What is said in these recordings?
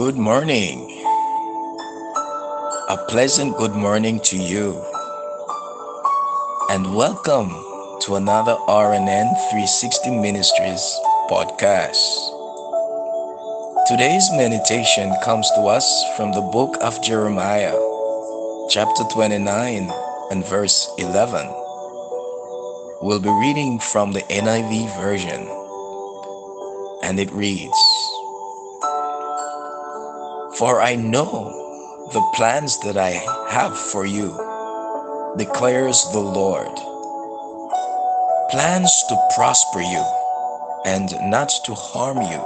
Good morning. A pleasant good morning to you. And welcome to another RNN 360 Ministries podcast. Today's meditation comes to us from the book of Jeremiah, chapter 29 and verse 11. We'll be reading from the NIV version, and it reads For I know the plans that I have for you, declares the Lord. Plans to prosper you and not to harm you,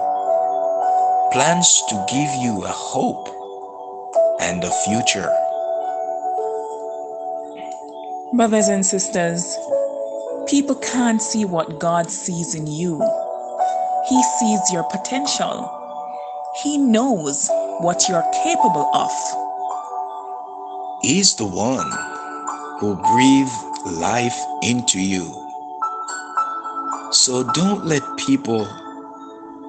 plans to give you a hope and a future. Brothers and sisters, people can't see what God sees in you. He sees your potential. He knows what you're capable of. He's the one who breathed life into you. So don't let people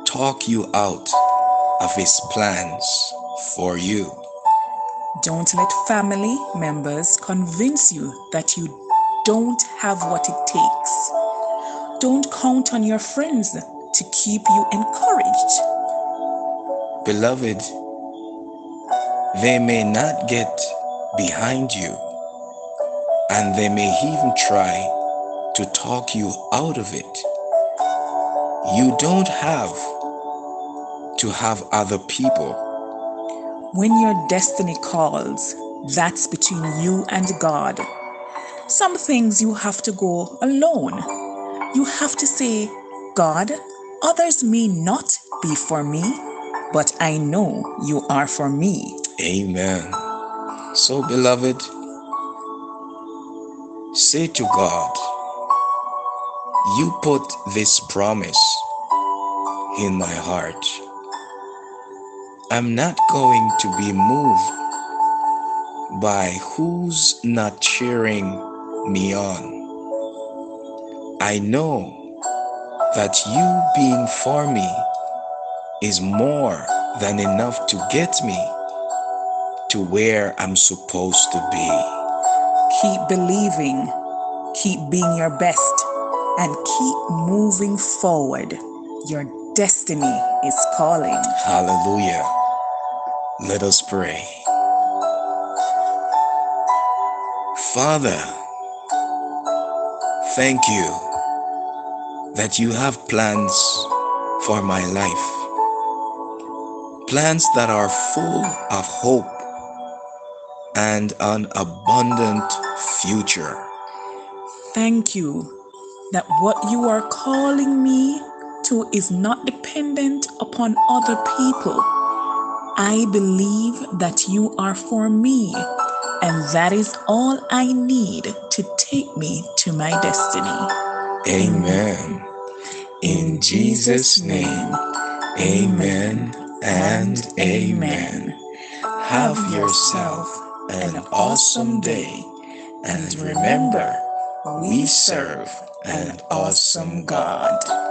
talk you out of his plans for you. Don't let family members convince you that you don't have what it takes. Don't count on your friends to keep you encouraged. Beloved, they may not get behind you, and they may even try to talk you out of it. You don't have to have other people. When your destiny calls, that's between you and God. Some things you have to go alone. You have to say, God, others may not be for me, but I know you are for me. Amen. So, beloved, say to God, You put this promise in my heart. I'm not going to be moved by who's not cheering me on. I know that you being for me is more than enough to get me to where I'm supposed to be. Keep believing, keep being your best, and keep moving forward. Your destiny is calling. Hallelujah. Let us pray. Father, thank you that you have plans for my life. Plans that are full of hope and an abundant future. Thank you that what you are calling me to is not dependent upon other people. I believe that you are for me, and that is all I need to take me to my destiny. Amen. In Jesus' name, amen and amen. Have yourself an awesome day. And remember, we serve an awesome God.